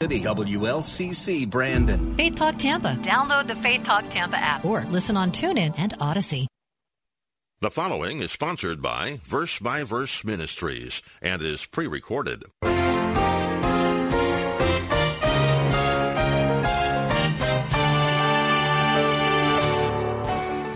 The WLCC Brandon. Faith Talk Tampa. Download the Faith Talk Tampa app or listen on TuneIn and Odyssey. The following is sponsored by Verse by Verse Ministries and is pre recorded.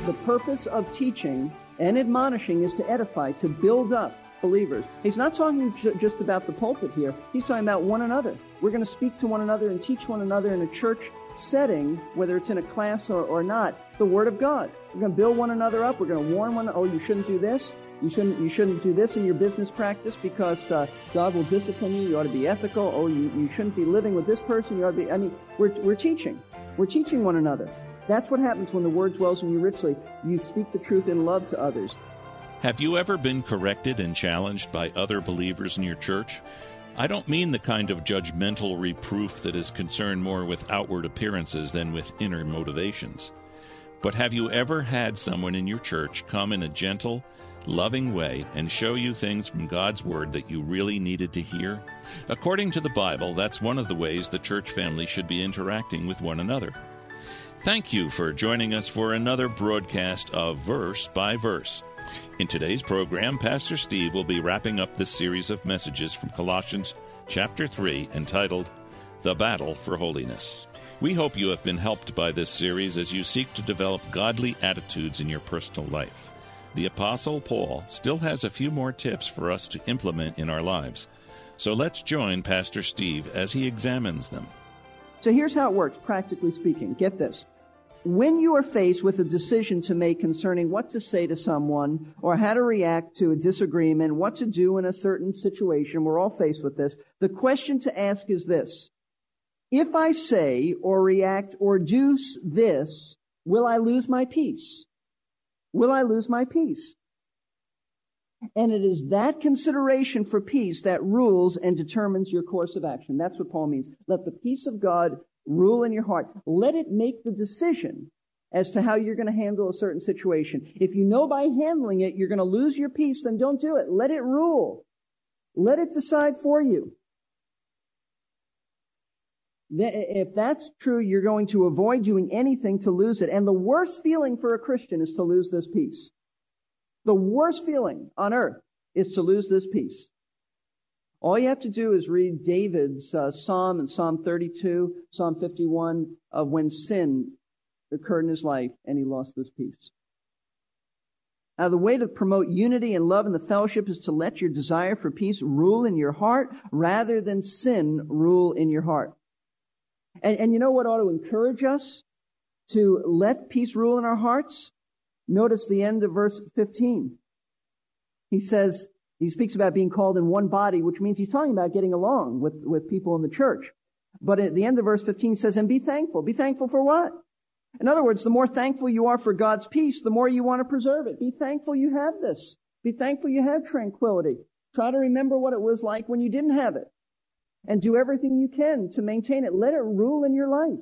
The purpose of teaching and admonishing is to edify, to build up believers. He's not talking just about the pulpit here. He's talking about one another. We're going to speak to one another and teach one another in a church setting, whether it's in a class or, or not, the Word of God. We're going to build one another up. We're going to warn one. Oh, you shouldn't do this. You shouldn't. You shouldn't do this in your business practice because uh, God will discipline you. You ought to be ethical. Oh, you, you shouldn't be living with this person. You ought to be. I mean, we're we're teaching. We're teaching one another. That's what happens when the Word dwells in you richly. You speak the truth in love to others. Have you ever been corrected and challenged by other believers in your church? I don't mean the kind of judgmental reproof that is concerned more with outward appearances than with inner motivations. But have you ever had someone in your church come in a gentle, loving way and show you things from God's Word that you really needed to hear? According to the Bible, that's one of the ways the church family should be interacting with one another. Thank you for joining us for another broadcast of Verse by Verse. In today's program, Pastor Steve will be wrapping up this series of messages from Colossians chapter 3 entitled The Battle for Holiness. We hope you have been helped by this series as you seek to develop godly attitudes in your personal life. The Apostle Paul still has a few more tips for us to implement in our lives. So let's join Pastor Steve as he examines them. So here's how it works, practically speaking. Get this when you are faced with a decision to make concerning what to say to someone or how to react to a disagreement, what to do in a certain situation, we're all faced with this. The question to ask is this. If I say or react or do this, will I lose my peace? Will I lose my peace? And it is that consideration for peace that rules and determines your course of action. That's what Paul means. Let the peace of God rule in your heart. Let it make the decision as to how you're going to handle a certain situation. If you know by handling it you're going to lose your peace, then don't do it. Let it rule. Let it decide for you. If that's true, you're going to avoid doing anything to lose it. And the worst feeling for a Christian is to lose this peace. The worst feeling on earth is to lose this peace. All you have to do is read David's uh, Psalm and Psalm 32, Psalm 51 of when sin occurred in his life and he lost this peace. Now, the way to promote unity and love in the fellowship is to let your desire for peace rule in your heart rather than sin rule in your heart. And, and you know what ought to encourage us to let peace rule in our hearts? Notice the end of verse 15. He says, he speaks about being called in one body, which means he's talking about getting along with, with people in the church. But at the end of verse 15 says, and be thankful. Be thankful for what? In other words, the more thankful you are for God's peace, the more you want to preserve it. Be thankful you have this. Be thankful you have tranquility. Try to remember what it was like when you didn't have it. And do everything you can to maintain it. Let it rule in your life.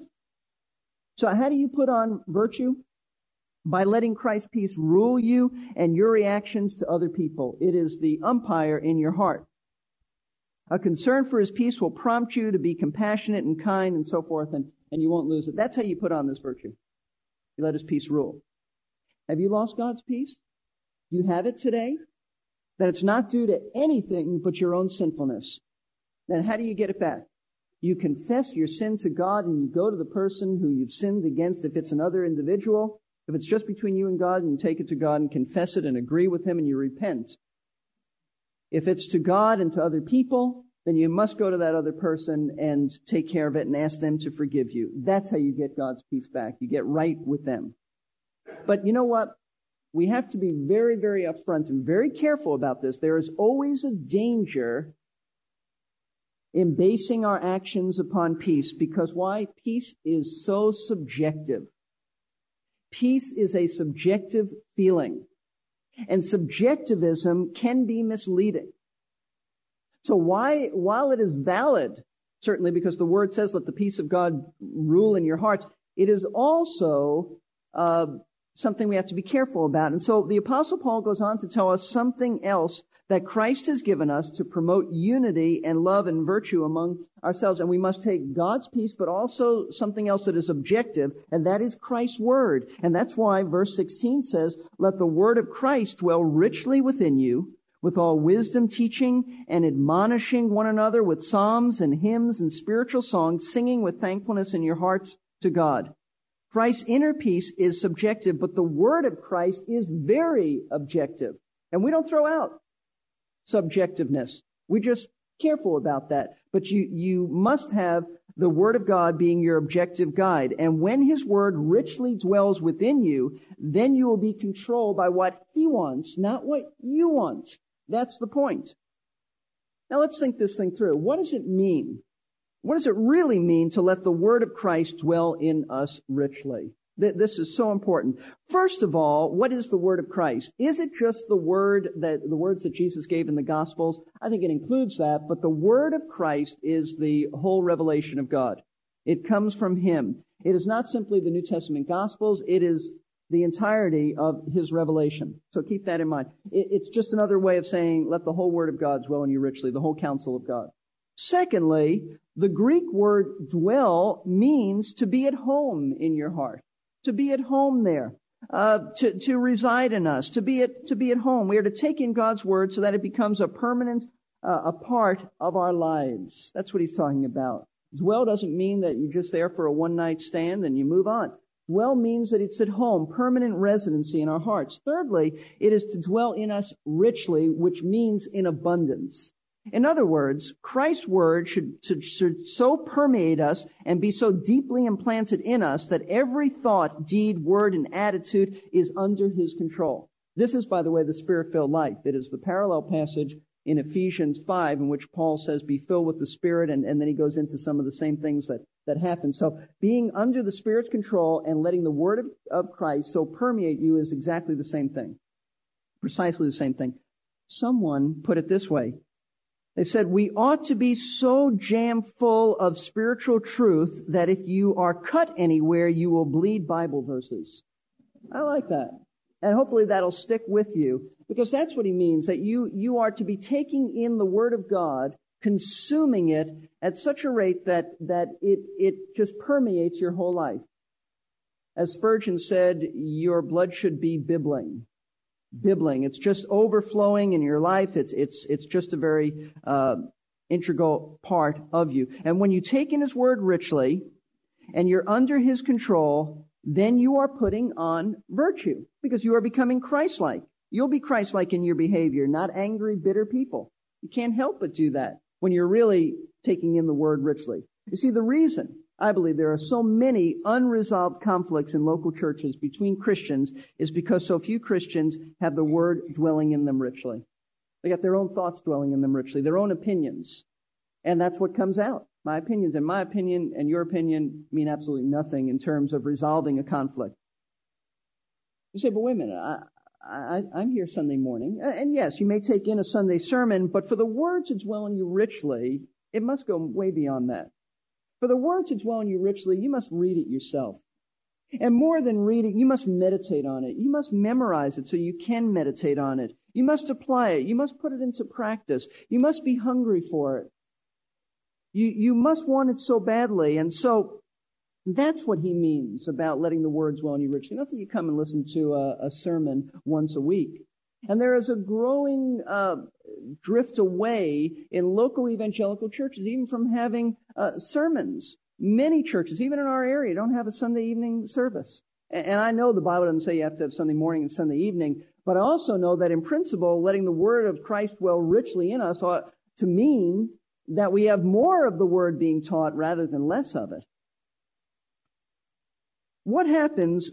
So how do you put on virtue? By letting Christ's peace rule you and your reactions to other people. It is the umpire in your heart. A concern for his peace will prompt you to be compassionate and kind and so forth, and, and you won't lose it. That's how you put on this virtue. You let his peace rule. Have you lost God's peace? Do you have it today? That it's not due to anything but your own sinfulness. Then how do you get it back? You confess your sin to God and you go to the person who you've sinned against. If it's another individual, if it's just between you and God and you take it to God and confess it and agree with Him and you repent. If it's to God and to other people, then you must go to that other person and take care of it and ask them to forgive you. That's how you get God's peace back. You get right with them. But you know what? We have to be very, very upfront and very careful about this. There is always a danger in basing our actions upon peace. Because why? Peace is so subjective. Peace is a subjective feeling. And subjectivism can be misleading. So why, while it is valid, certainly because the word says, let the peace of God rule in your hearts, it is also uh, something we have to be careful about. And so the apostle Paul goes on to tell us something else that Christ has given us to promote unity and love and virtue among ourselves. And we must take God's peace, but also something else that is objective, and that is Christ's word. And that's why verse 16 says, let the word of Christ dwell richly within you, with all wisdom teaching and admonishing one another with psalms and hymns and spiritual songs, singing with thankfulness in your hearts to God. Christ's inner peace is subjective, but the word of Christ is very objective. And we don't throw out subjectiveness. We're just careful about that. But you, you must have the Word of God being your objective guide. And when His Word richly dwells within you, then you will be controlled by what He wants, not what you want. That's the point. Now let's think this thing through. What does it mean? What does it really mean to let the Word of Christ dwell in us richly? This is so important. First of all, what is the word of Christ? Is it just the word that, the words that Jesus gave in the Gospels? I think it includes that, but the word of Christ is the whole revelation of God. It comes from Him. It is not simply the New Testament Gospels, it is the entirety of His revelation. So keep that in mind. it's just another way of saying, let the whole word of God dwell in you richly, the whole counsel of God. Secondly, the Greek word dwell means to be at home in your heart to be at home there, uh, to, to reside in us, to be at, to be at home. We are to take in God's word so that it becomes a permanent, uh, a part of our lives. That's what he's talking about. Dwell doesn't mean that you're just there for a one night stand and you move on. Dwell means that it's at home, permanent residency in our hearts. Thirdly, it is to dwell in us richly, which means in abundance. In other words, Christ's word should, should, should, so permeate us and be so deeply implanted in us that every thought, deed, word, and attitude is under his control. This is, by the way, the spirit-filled life. It is the parallel passage in Ephesians 5 in which Paul says, be filled with the Spirit, and, and then he goes into some of the same things that, that happen. So being under the Spirit's control and letting the word of, of Christ so permeate you is exactly the same thing. Precisely the same thing. Someone put it this way. They said, we ought to be so jam full of spiritual truth that if you are cut anywhere, you will bleed Bible verses. I like that. And hopefully that'll stick with you because that's what he means that you, you are to be taking in the Word of God, consuming it at such a rate that, that it, it just permeates your whole life. As Spurgeon said, your blood should be Bibline Bibline. It's just overflowing in your life. It's, it's, it's just a very, uh, integral part of you. And when you take in His Word richly and you're under His control, then you are putting on virtue because you are becoming Christ-like. You'll be Christ-like in your behavior, not angry, bitter people. You can't help but do that when you're really taking in the Word richly. You see, the reason I believe there are so many unresolved conflicts in local churches between Christians is because so few Christians have the word dwelling in them richly. They got their own thoughts dwelling in them richly, their own opinions. And that's what comes out. My opinions and my opinion and your opinion mean absolutely nothing in terms of resolving a conflict. You say, but wait a minute, I, I, am here Sunday morning. And yes, you may take in a Sunday sermon, but for the word to dwell in you richly, it must go way beyond that. For the word to dwell in you richly, you must read it yourself. And more than read it, you must meditate on it. You must memorize it so you can meditate on it. You must apply it. You must put it into practice. You must be hungry for it. You, you must want it so badly. And so that's what he means about letting the word dwell in you richly. Not that you come and listen to a, a sermon once a week. And there is a growing uh, drift away in local evangelical churches, even from having uh, sermons. Many churches, even in our area, don't have a Sunday evening service. And I know the Bible doesn't say you have to have Sunday morning and Sunday evening, but I also know that in principle, letting the word of Christ dwell richly in us ought to mean that we have more of the word being taught rather than less of it. What happens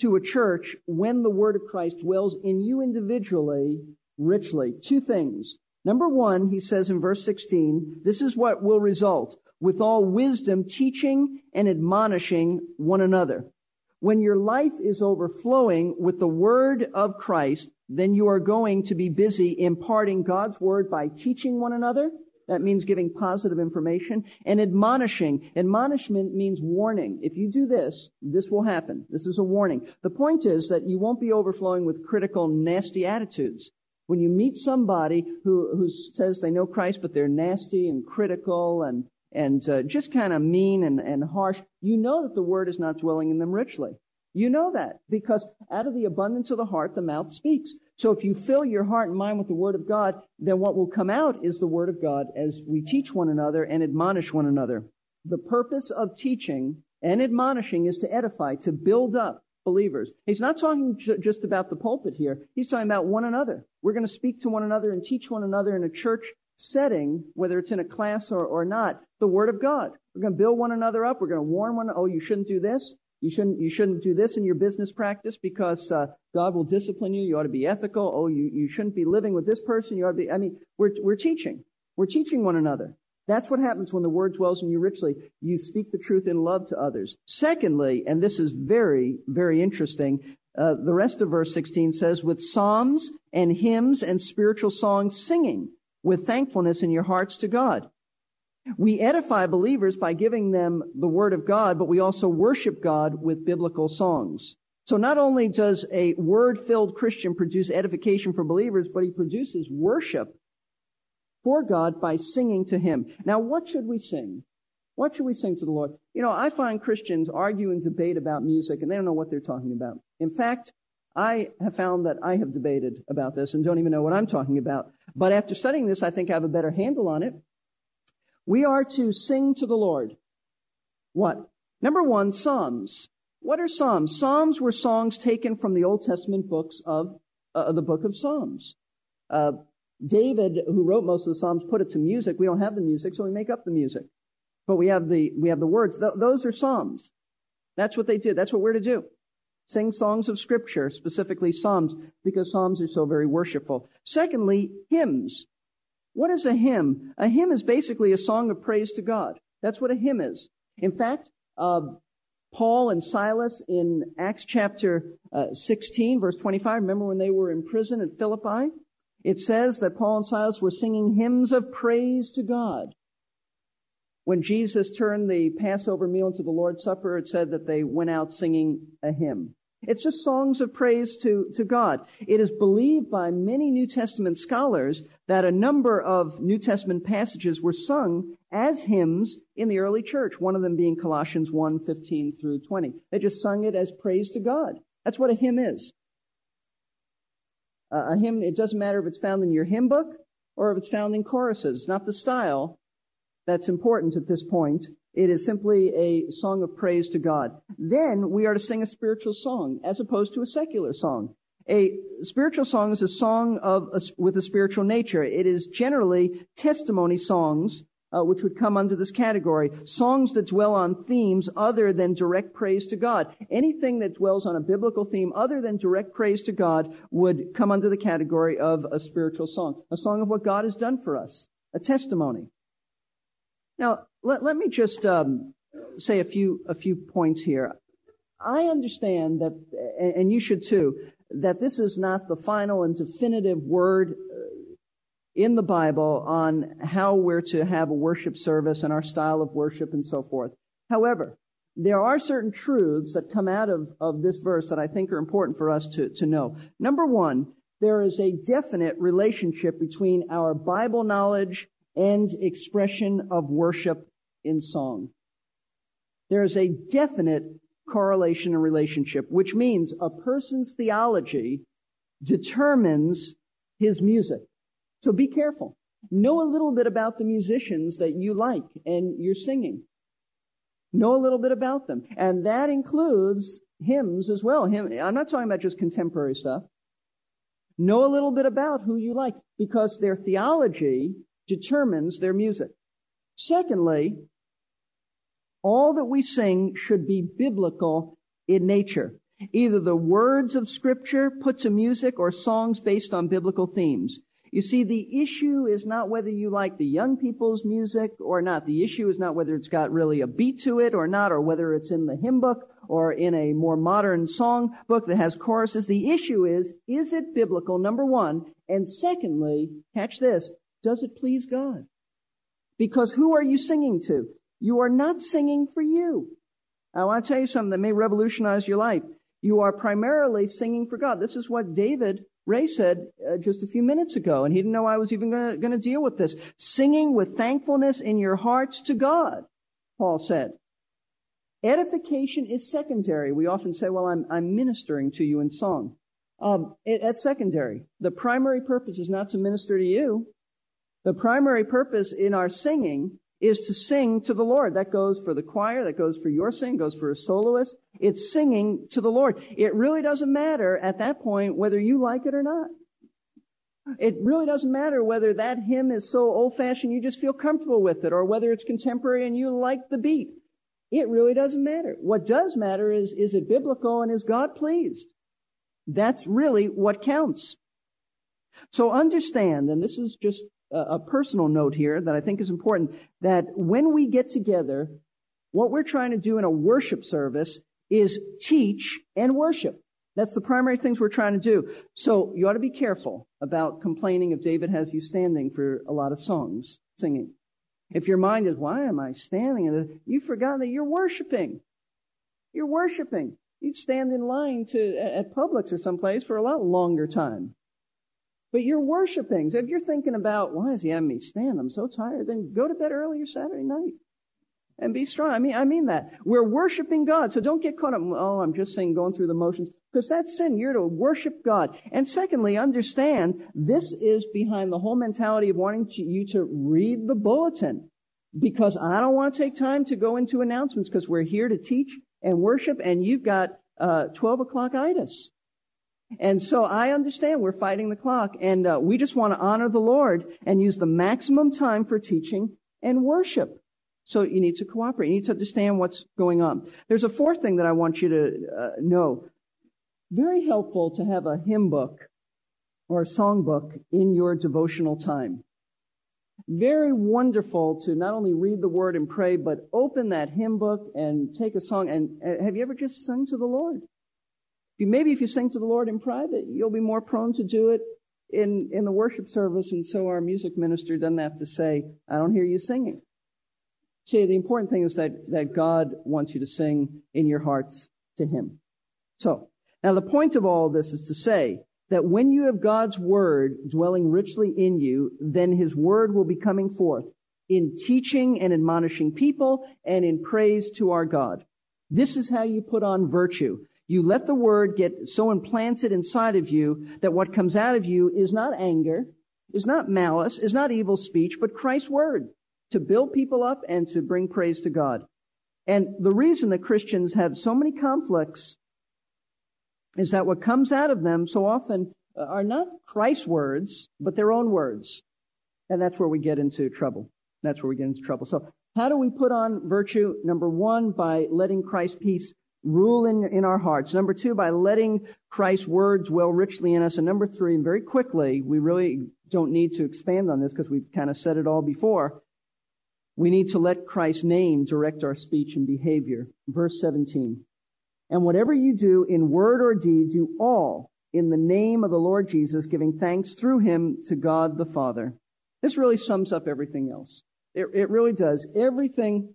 to a church when the word of Christ dwells in you individually richly? Two things. Number one, he says in verse 16, this is what will result with all wisdom, teaching and admonishing one another. When your life is overflowing with the word of Christ, then you are going to be busy imparting God's word by teaching one another. That means giving positive information and admonishing. Admonishment means warning. If you do this, this will happen. This is a warning. The point is that you won't be overflowing with critical, nasty attitudes. When you meet somebody who, who says they know Christ, but they're nasty and critical and, and uh, just kind of mean and, and harsh, you know that the word is not dwelling in them richly. You know that because out of the abundance of the heart, the mouth speaks. So if you fill your heart and mind with the Word of God, then what will come out is the Word of God as we teach one another and admonish one another. The purpose of teaching and admonishing is to edify, to build up, believers. He's not talking just about the pulpit here. He's talking about one another. We're going to speak to one another and teach one another in a church setting, whether it's in a class or, or not, the Word of God. We're going to build one another up. We're going to warn one, oh, you shouldn't do this. You shouldn't, you shouldn't do this in your business practice because uh, God will discipline you. You ought to be ethical. Oh, you, you shouldn't be living with this person. You ought to be, I mean, we're, we're teaching. We're teaching one another. That's what happens when the word dwells in you richly. You speak the truth in love to others. Secondly, and this is very, very interesting, uh, the rest of verse 16 says, with psalms and hymns and spiritual songs singing with thankfulness in your hearts to God. We edify believers by giving them the word of God, but we also worship God with biblical songs. So not only does a word-filled Christian produce edification for believers, but he produces worship for God by singing to Him. Now, what should we sing? What should we sing to the Lord? You know, I find Christians argue and debate about music and they don't know what they're talking about. In fact, I have found that I have debated about this and don't even know what I'm talking about. But after studying this, I think I have a better handle on it. We are to sing to the Lord. What? Number one, Psalms. What are Psalms? Psalms were songs taken from the Old Testament books of uh, the book of Psalms. Uh, David, who wrote most of the Psalms, put it to music. We don't have the music, so we make up the music. But we have the, we have the words. Th- those are Psalms. That's what they did. That's what we're to do. Sing songs of scripture, specifically Psalms, because Psalms are so very worshipful. Secondly, hymns. What is a hymn? A hymn is basically a song of praise to God. That's what a hymn is. In fact, uh, Paul and Silas in Acts chapter uh, 16, verse 25, remember when they were in prison at Philippi? It says that Paul and Silas were singing hymns of praise to God. When Jesus turned the Passover meal into the Lord's Supper, it said that they went out singing a hymn. It's just songs of praise to, to God. It is believed by many New Testament scholars that a number of New Testament passages were sung as hymns in the early church, one of them being Colossians 1, 15 through 20. They just sung it as praise to God. That's what a hymn is. Uh, a hymn, it doesn't matter if it's found in your hymn book or if it's found in choruses. Not the style that's important at this point. It is simply a song of praise to God. Then we are to sing a spiritual song as opposed to a secular song. A spiritual song is a song of a, with a spiritual nature. It is generally testimony songs uh, which would come under this category. Songs that dwell on themes other than direct praise to God. Anything that dwells on a biblical theme other than direct praise to God would come under the category of a spiritual song. A song of what God has done for us. A testimony. Now, let, let me just um, say a few, a few points here. I understand that, and you should too, that this is not the final and definitive word in the Bible on how we're to have a worship service and our style of worship and so forth. However, there are certain truths that come out of, of this verse that I think are important for us to, to know. Number one, there is a definite relationship between our Bible knowledge and expression of worship in song. There is a definite correlation and relationship, which means a person's theology determines his music. So be careful. Know a little bit about the musicians that you like and you're singing. Know a little bit about them. And that includes hymns as well. I'm not talking about just contemporary stuff. Know a little bit about who you like because their theology determines their music. Secondly, all that we sing should be biblical in nature. Either the words of scripture put to music or songs based on biblical themes. You see, the issue is not whether you like the young people's music or not. The issue is not whether it's got really a beat to it or not, or whether it's in the hymn book or in a more modern song book that has choruses. The issue is, is it biblical, number one? And secondly, catch this, does it please God? Because who are you singing to? You are not singing for you. I want to tell you something that may revolutionize your life. You are primarily singing for God. This is what David Ray said uh, just a few minutes ago, and he didn't know I was even going to deal with this. Singing with thankfulness in your hearts to God, Paul said. Edification is secondary. We often say, well, I'm, I'm ministering to you in song. Um, it, that's secondary. The primary purpose is not to minister to you. The primary purpose in our singing is to sing to the Lord. That goes for the choir, that goes for your sing, goes for a soloist. It's singing to the Lord. It really doesn't matter at that point whether you like it or not. It really doesn't matter whether that hymn is so old fashioned you just feel comfortable with it or whether it's contemporary and you like the beat. It really doesn't matter. What does matter is, is it biblical and is God pleased? That's really what counts. So understand, and this is just a personal note here that I think is important that when we get together, what we're trying to do in a worship service is teach and worship. That's the primary things we're trying to do. So you ought to be careful about complaining if David has you standing for a lot of songs, singing. If your mind is, why am I standing? You forgot that you're worshiping. You're worshiping. You'd stand in line to, at Publix or someplace for a lot longer time. But you're worshiping. So if you're thinking about, why is he having me stand? I'm so tired. Then go to bed earlier Saturday night and be strong. I mean, I mean that. We're worshiping God. So don't get caught up. Oh, I'm just saying going through the motions because that's sin. You're to worship God. And secondly, understand this is behind the whole mentality of wanting to, you to read the bulletin because I don't want to take time to go into announcements because we're here to teach and worship and you've got uh, 12 o'clock itis. And so I understand we're fighting the clock and uh, we just want to honor the Lord and use the maximum time for teaching and worship. So you need to cooperate. You need to understand what's going on. There's a fourth thing that I want you to uh, know. Very helpful to have a hymn book or a song book in your devotional time. Very wonderful to not only read the word and pray, but open that hymn book and take a song. And uh, have you ever just sung to the Lord? Maybe if you sing to the Lord in private, you'll be more prone to do it in, in the worship service, and so our music minister doesn't have to say, I don't hear you singing. See, the important thing is that, that God wants you to sing in your hearts to Him. So, now the point of all this is to say that when you have God's Word dwelling richly in you, then His Word will be coming forth in teaching and admonishing people and in praise to our God. This is how you put on virtue. You let the word get so implanted inside of you that what comes out of you is not anger, is not malice, is not evil speech, but Christ's word to build people up and to bring praise to God. And the reason that Christians have so many conflicts is that what comes out of them so often are not Christ's words, but their own words. And that's where we get into trouble. That's where we get into trouble. So how do we put on virtue? Number one, by letting Christ's peace rule in, in our hearts. Number two, by letting Christ's words dwell richly in us. And number three, and very quickly, we really don't need to expand on this because we've kind of said it all before. We need to let Christ's name direct our speech and behavior. Verse 17. And whatever you do in word or deed, do all in the name of the Lord Jesus, giving thanks through him to God the Father. This really sums up everything else. It, it really does. Everything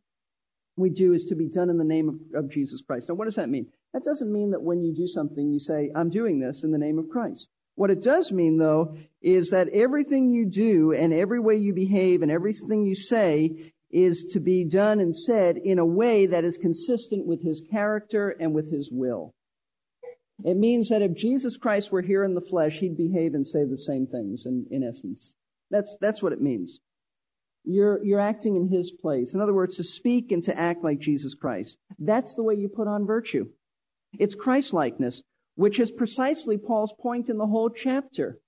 we do is to be done in the name of, of Jesus Christ. Now, what does that mean? That doesn't mean that when you do something, you say, I'm doing this in the name of Christ. What it does mean, though, is that everything you do and every way you behave and everything you say is to be done and said in a way that is consistent with his character and with his will. It means that if Jesus Christ were here in the flesh, he'd behave and say the same things in, in essence. That's, that's what it means. You're, you're acting in his place. In other words, to speak and to act like Jesus Christ. That's the way you put on virtue. It's Christ-likeness, which is precisely Paul's point in the whole chapter.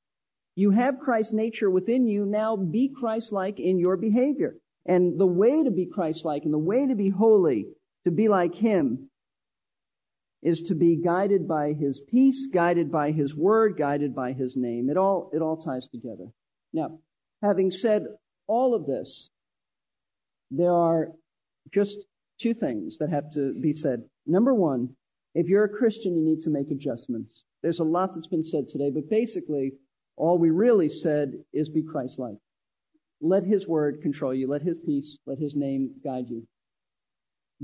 You have Christ's nature within you. Now be Christ-like in your behavior. And the way to be Christ-like and the way to be holy, to be like him, is to be guided by his peace, guided by his word, guided by his name. It all, it all ties together. Now, having said all of this, there are just two things that have to be said. Number one, if you're a Christian, you need to make adjustments. There's a lot that's been said today, but basically, all we really said is be Christ like. Let His word control you. Let His peace, let His name guide you.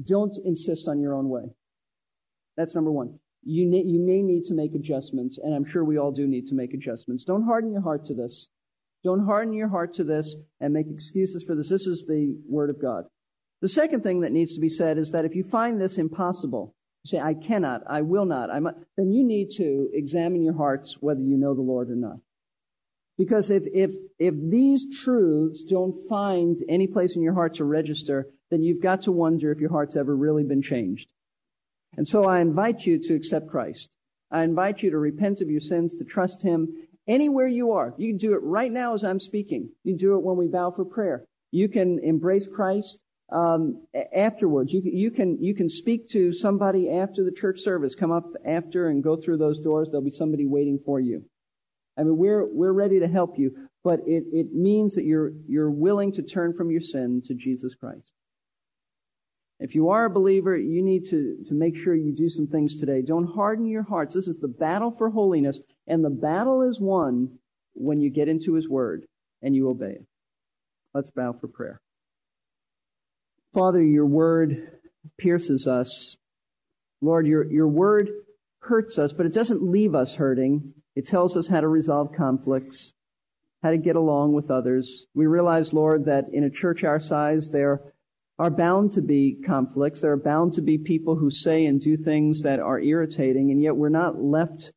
Don't insist on your own way. That's number one. You, ne- you may need to make adjustments, and I'm sure we all do need to make adjustments. Don't harden your heart to this. Don't harden your heart to this and make excuses for this. This is the Word of God. The second thing that needs to be said is that if you find this impossible, you say, I cannot, I will not, I then you need to examine your hearts whether you know the Lord or not. Because if, if, if these truths don't find any place in your heart to register, then you've got to wonder if your heart's ever really been changed. And so I invite you to accept Christ. I invite you to repent of your sins, to trust Him anywhere you are. You can do it right now as I'm speaking. You can do it when we bow for prayer. You can embrace Christ um, afterwards. You can, you can you can speak to somebody after the church service. Come up after and go through those doors. There'll be somebody waiting for you. I mean, we're we're ready to help you, but it, it means that you're you're willing to turn from your sin to Jesus Christ. If you are a believer, you need to, to make sure you do some things today. Don't harden your hearts. This is the battle for holiness, and the battle is won when you get into His Word and you obey it. Let's bow for prayer. Father, your Word pierces us. Lord, your, your Word hurts us, but it doesn't leave us hurting. It tells us how to resolve conflicts, how to get along with others. We realize, Lord, that in a church our size, there are bound to be conflicts. There are bound to be people who say and do things that are irritating, and yet we're not left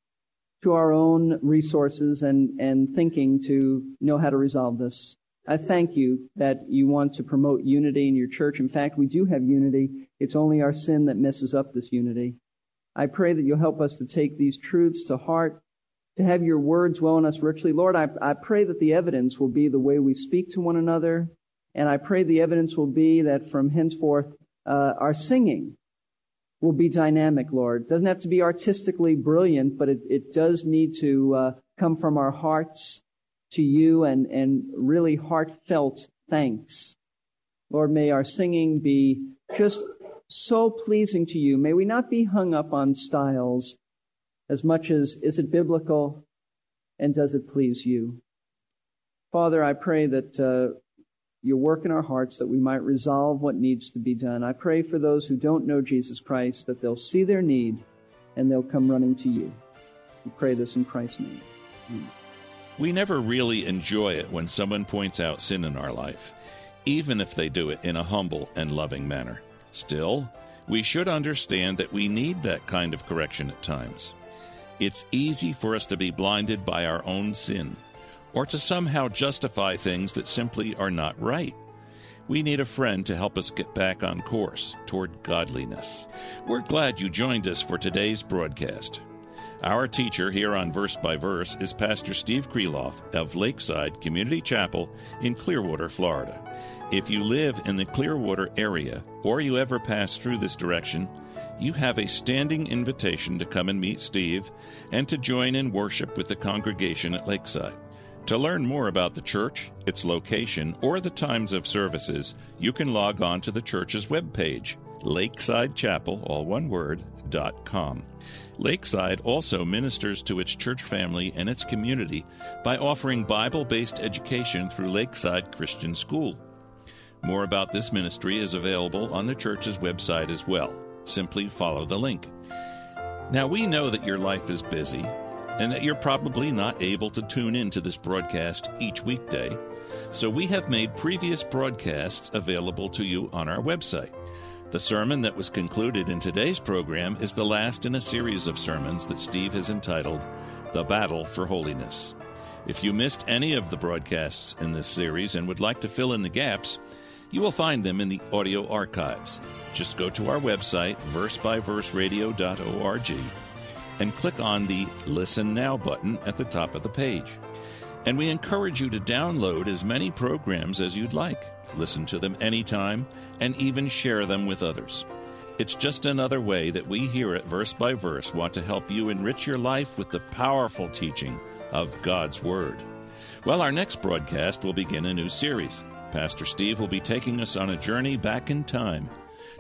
to our own resources and, and thinking to know how to resolve this. I thank you that you want to promote unity in your church. In fact, we do have unity. It's only our sin that messes up this unity. I pray that you'll help us to take these truths to heart, to have your words dwell in us richly. Lord, I, I pray that the evidence will be the way we speak to one another, and I pray the evidence will be that from henceforth, uh, our singing will be dynamic, Lord. It doesn't have to be artistically brilliant, but it, it does need to uh, come from our hearts to you and, and really heartfelt thanks. Lord, may our singing be just so pleasing to you. May we not be hung up on styles as much as is it biblical and does it please you? Father, I pray that uh, your work in our hearts that we might resolve what needs to be done. I pray for those who don't know Jesus Christ that they'll see their need and they'll come running to you. We pray this in Christ's name. Amen. We never really enjoy it when someone points out sin in our life, even if they do it in a humble and loving manner. Still, we should understand that we need that kind of correction at times. It's easy for us to be blinded by our own sin or to somehow justify things that simply are not right. We need a friend to help us get back on course toward godliness. We're glad you joined us for today's broadcast. Our teacher here on Verse by Verse is Pastor Steve Kreloff of Lakeside Community Chapel in Clearwater, Florida. If you live in the Clearwater area or you ever pass through this direction, you have a standing invitation to come and meet Steve and to join in worship with the congregation at Lakeside. To learn more about the church, its location, or the times of services, you can log on to the church's webpage, lakesidechapel, all one word, dot com. Lakeside also ministers to its church family and its community by offering Bible based education through Lakeside Christian School. More about this ministry is available on the church's website as well. Simply follow the link. Now, we know that your life is busy and that you're probably not able to tune in to this broadcast each weekday, so we have made previous broadcasts available to you on our website. The sermon that was concluded in today's program is the last in a series of sermons that Steve has entitled The Battle for Holiness. If you missed any of the broadcasts in this series and would like to fill in the gaps, you will find them in the audio archives. Just go to our website, versebyverseradio.org and click on the Listen Now button at the top of the page. And we encourage you to download as many programs as you'd like, listen to them anytime, and even share them with others. It's just another way that we here at Verse by Verse want to help you enrich your life with the powerful teaching of God's Word. Well, our next broadcast will begin a new series. Pastor Steve will be taking us on a journey back in time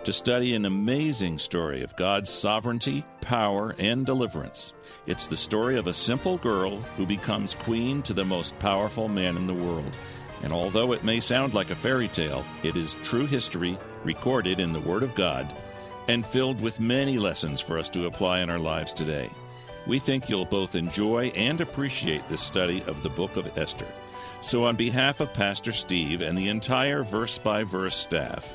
to study an amazing story of God's sovereignty, power, and deliverance. It's the story of a simple girl who becomes queen to the most powerful man in the world. And although it may sound like a fairy tale, it is true history recorded in the Word of God and filled with many lessons for us to apply in our lives today. We think you'll both enjoy and appreciate this study of the book of Esther. So, on behalf of Pastor Steve and the entire verse by verse staff,